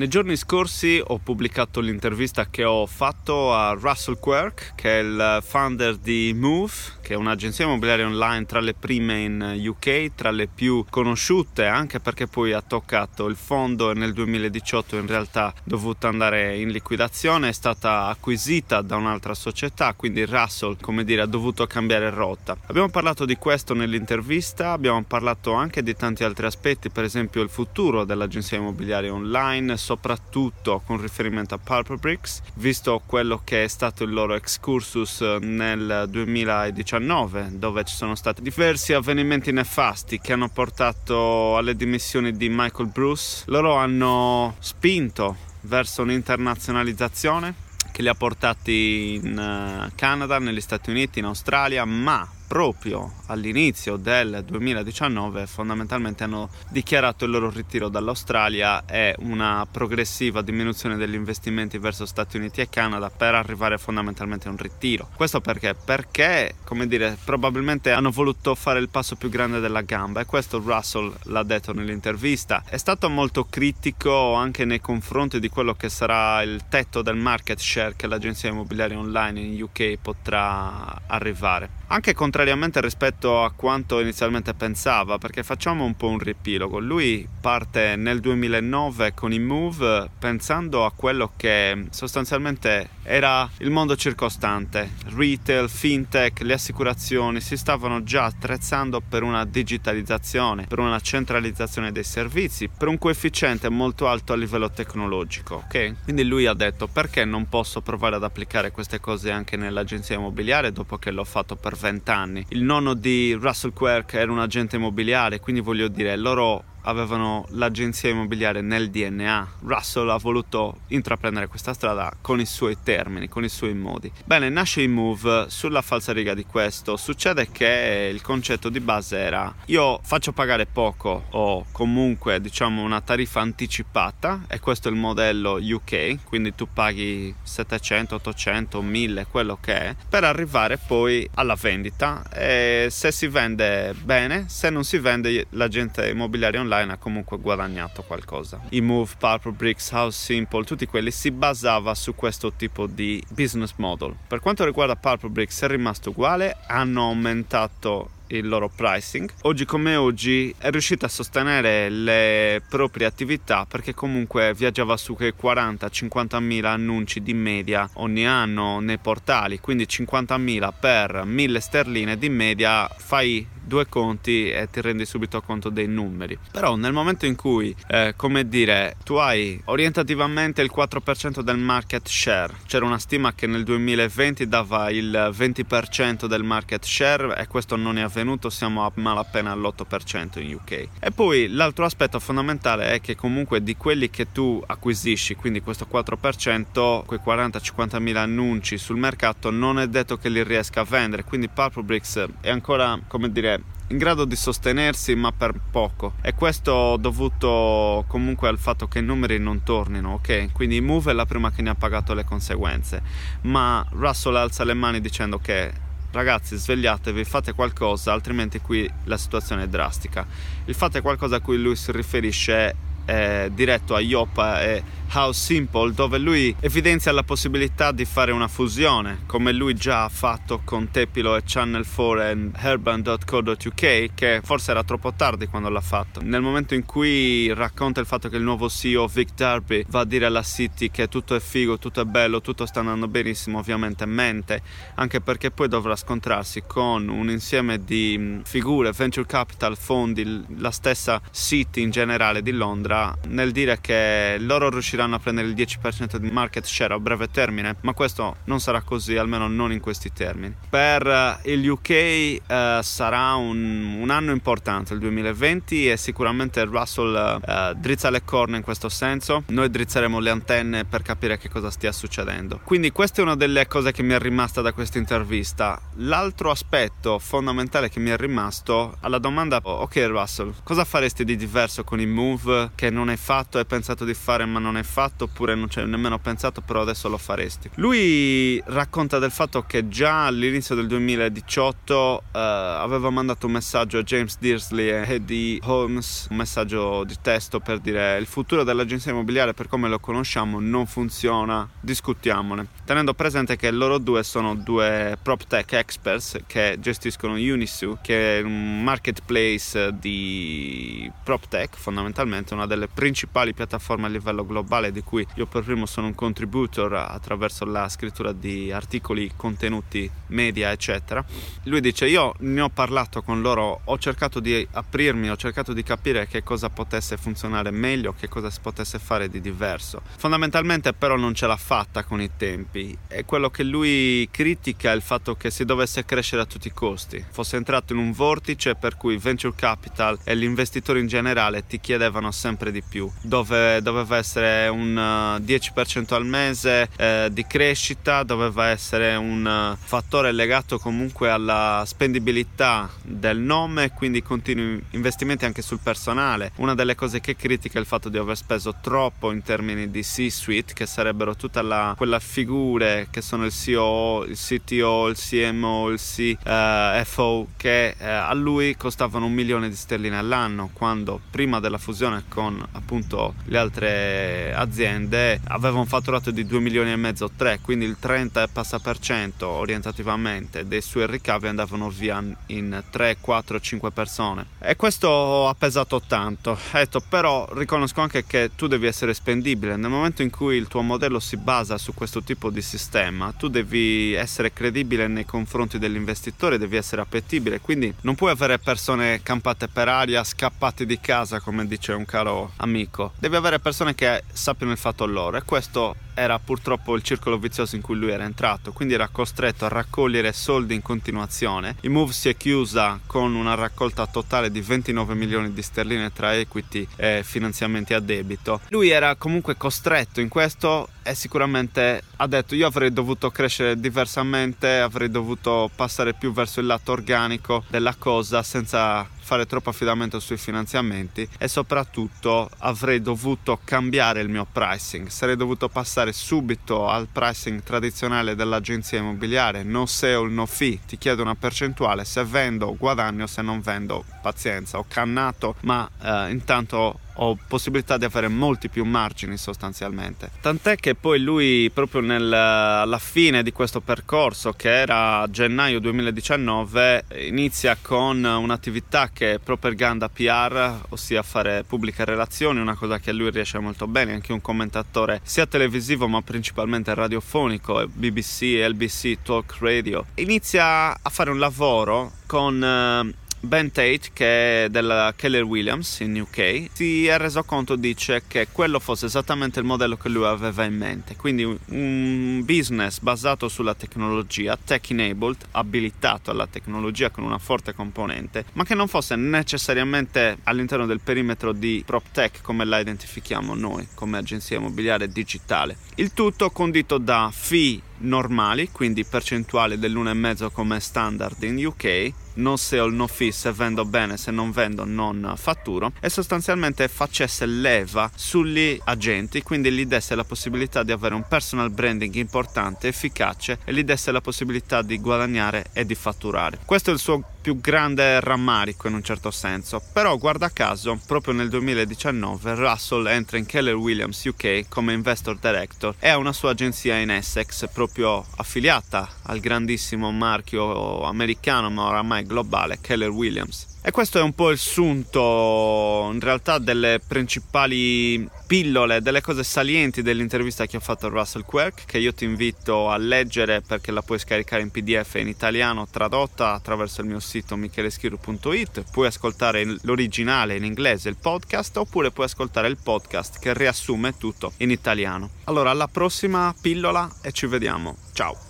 Nei giorni scorsi ho pubblicato l'intervista che ho fatto a Russell Quirk, che è il founder di Move, che è un'agenzia immobiliare online tra le prime in UK, tra le più conosciute, anche perché poi ha toccato il fondo e nel 2018 in realtà dovuta andare in liquidazione, è stata acquisita da un'altra società, quindi Russell, come dire, ha dovuto cambiare rotta. Abbiamo parlato di questo nell'intervista, abbiamo parlato anche di tanti altri aspetti, per esempio il futuro dell'agenzia immobiliare online, soprattutto con riferimento a Purple Bricks, visto quello che è stato il loro excursus nel 2019 dove ci sono stati diversi avvenimenti nefasti che hanno portato alle dimissioni di Michael Bruce. Loro hanno spinto verso un'internazionalizzazione che li ha portati in Canada, negli Stati Uniti, in Australia, ma proprio all'inizio del 2019 fondamentalmente hanno dichiarato il loro ritiro dall'Australia e una progressiva diminuzione degli investimenti verso Stati Uniti e Canada per arrivare fondamentalmente a un ritiro. Questo perché? Perché, come dire, probabilmente hanno voluto fare il passo più grande della gamba e questo Russell l'ha detto nell'intervista. È stato molto critico anche nei confronti di quello che sarà il tetto del market share che l'agenzia immobiliare online in UK potrà arrivare. Anche contrariamente rispetto a quanto inizialmente pensava, perché facciamo un po' un riepilogo. Lui parte nel 2009 con i Move pensando a quello che sostanzialmente era il mondo circostante, retail, fintech, le assicurazioni si stavano già attrezzando per una digitalizzazione, per una centralizzazione dei servizi, per un coefficiente molto alto a livello tecnologico, ok? Quindi lui ha detto perché non posso provare ad applicare queste cose anche nell'agenzia immobiliare dopo che l'ho fatto per 20 anni. Il nonno di Russell Quirk era un agente immobiliare, quindi voglio dire, loro avevano l'agenzia immobiliare nel DNA. Russell ha voluto intraprendere questa strada con i suoi termini, con i suoi modi. Bene, nasce in Move sulla falsariga di questo. Succede che il concetto di base era io faccio pagare poco o comunque diciamo una tariffa anticipata e questo è il modello UK, quindi tu paghi 700, 800, 1000, quello che è, per arrivare poi alla vendita e se si vende bene, se non si vende l'agente immobiliare online online ha comunque guadagnato qualcosa. I Move, Purple Bricks, House Simple, tutti quelli si basava su questo tipo di business model. Per quanto riguarda Purple Bricks è rimasto uguale, hanno aumentato il loro pricing. Oggi come oggi è riuscita a sostenere le proprie attività perché comunque viaggiava su quei 40-50 mila annunci di media ogni anno nei portali, quindi 50 mila per 1000 sterline di media fai due conti e ti rendi subito conto dei numeri. Però nel momento in cui, eh, come dire, tu hai orientativamente il 4% del market share, c'era una stima che nel 2020 dava il 20% del market share e questo non è avvenuto, siamo a malapena all'8% in UK. E poi l'altro aspetto fondamentale è che comunque di quelli che tu acquisisci, quindi questo 4%, quei 40-50 mila annunci sul mercato, non è detto che li riesca a vendere, quindi Purple Bricks è ancora, come dire, in grado di sostenersi ma per poco. E questo dovuto comunque al fatto che i numeri non tornino ok? Quindi Move è la prima che ne ha pagato le conseguenze. Ma Russell alza le mani dicendo che ragazzi svegliatevi fate qualcosa altrimenti qui la situazione è drastica. Il fate qualcosa a cui lui si riferisce diretto a Yopa e How Simple, dove lui evidenzia la possibilità di fare una fusione, come lui già ha fatto con Tepilo e Channel 4 e Herban.co.uk, che forse era troppo tardi quando l'ha fatto. Nel momento in cui racconta il fatto che il nuovo CEO Vic Darby va a dire alla City che tutto è figo, tutto è bello, tutto sta andando benissimo, ovviamente mente, anche perché poi dovrà scontrarsi con un insieme di figure, venture capital, fondi, la stessa City in generale di Londra, nel dire che loro riusciranno a prendere il 10% di market share a breve termine, ma questo non sarà così, almeno non in questi termini. Per uh, il UK uh, sarà un, un, anno importante, il 2020, e sicuramente Russell uh, drizza le corna in questo senso. Noi drizzeremo le antenne per capire che cosa stia succedendo. Quindi questa è una delle cose che mi è rimasta da questa intervista. L'altro aspetto fondamentale che mi è rimasto alla domanda, ok Russell, cosa faresti di diverso con i move che non hai fatto hai pensato di fare ma non hai fatto oppure non ci hai nemmeno pensato, però adesso lo faresti. Lui racconta del fatto che già all'inizio del 2018 eh, aveva mandato un messaggio a James Dearsley e Eddie Holmes, un messaggio di testo per dire il futuro dell'agenzia immobiliare per come lo conosciamo non funziona, discutiamone. Tenendo presente che loro due sono due prop tech experts che gestiscono Unisu, che è un marketplace di prop tech, fondamentalmente una delle principali piattaforme a livello globale di cui io per primo sono un contributor attraverso la scrittura di articoli, contenuti, media, eccetera. Lui dice io ne ho parlato con loro, ho cercato di aprirmi, ho cercato di capire che cosa potesse funzionare meglio, che cosa si potesse fare di diverso. Fondamentalmente però non ce l'ha fatta con i tempi e quello che lui critica è il fatto che si dovesse crescere a tutti i costi, fosse entrato in un vortice per cui venture capital e gli investitori in generale ti chiedevano sempre di più, dove doveva essere un 10% eh, al mese eh, di crescita, doveva essere un uh, fattore legato comunque alla spendibilità del nome, quindi continui investimenti anche sul personale. Una delle cose che critica è il fatto di aver speso troppo in termini di C-suite, che sarebbero tutta la, quella figure che sono il CEO, il CTO, il CMO, il CFO, che eh, a lui costavano un milione di sterline all'anno, quando prima della fusione con appunto le altre aziende aveva un fatturato di 2 milioni e mezzo 3 quindi il 30 e passa per cento orientativamente dei suoi ricavi andavano via in 3 4 5 persone. E questo ha pesato tanto. Detto però riconosco anche che tu devi essere spendibile. Nel momento in cui il tuo modello si basa su questo tipo di sistema tu devi essere credibile nei confronti dell'investitore devi essere appetibile. Quindi non puoi avere persone campate per aria scappate di casa come dice un caro amico. Devi avere persone che sappiano il fatto loro e questo era purtroppo il circolo vizioso in cui lui era entrato, quindi era costretto a raccogliere soldi in continuazione. Il Move si è chiusa con una raccolta totale di 29 milioni di sterline tra equity e finanziamenti a debito. Lui era comunque costretto in questo e sicuramente ha detto io avrei dovuto crescere diversamente, avrei dovuto passare più verso il lato organico della cosa senza fare troppo affidamento sui finanziamenti e soprattutto avrei dovuto cambiare il mio pricing, sarei dovuto passare subito al pricing tradizionale dell'agenzia immobiliare, no sale, no fee, ti chiedo una percentuale, se vendo guadagno, se non vendo pazienza, ho cannato, ma eh, intanto ho possibilità di avere molti più margini sostanzialmente. Tant'è che poi lui proprio nel, alla fine di questo percorso che era gennaio 2019 inizia con un'attività che è propaganda PR, ossia fare pubbliche relazioni, una cosa che a lui riesce molto bene, anche un commentatore sia televisivo ma principalmente radiofonico, BBC, LBC, Talk Radio. Inizia a fare un lavoro con eh, Ben Tate, che è della Keller Williams in UK, si è reso conto, dice che quello fosse esattamente il modello che lui aveva in mente. Quindi un business basato sulla tecnologia, tech-enabled, abilitato alla tecnologia con una forte componente, ma che non fosse necessariamente all'interno del perimetro di prop tech come la identifichiamo noi, come agenzia immobiliare digitale. Il tutto condito da fee normali, quindi percentuali dell'1,5 come standard in UK, no sale, no fee, se vendo bene, se non vendo non fatturo e sostanzialmente facesse leva sugli agenti, quindi gli desse la possibilità di avere un personal branding importante, efficace e gli desse la possibilità di guadagnare e di fatturare. Questo è il suo più grande rammarico in un certo senso, però guarda caso proprio nel 2019 Russell entra in Keller Williams UK come investor director e ha una sua agenzia in Essex proprio affiliata al grandissimo marchio americano ma oramai globale Keller Williams. E questo è un po' il sunto in realtà delle principali pillole, delle cose salienti dell'intervista che ho fatto a Russell Quirk, che io ti invito a leggere perché la puoi scaricare in PDF in italiano tradotta attraverso il mio sito micheleschiru.it, puoi ascoltare l'originale in inglese, il podcast, oppure puoi ascoltare il podcast che riassume tutto in italiano. Allora, alla prossima pillola e ci vediamo. Ciao!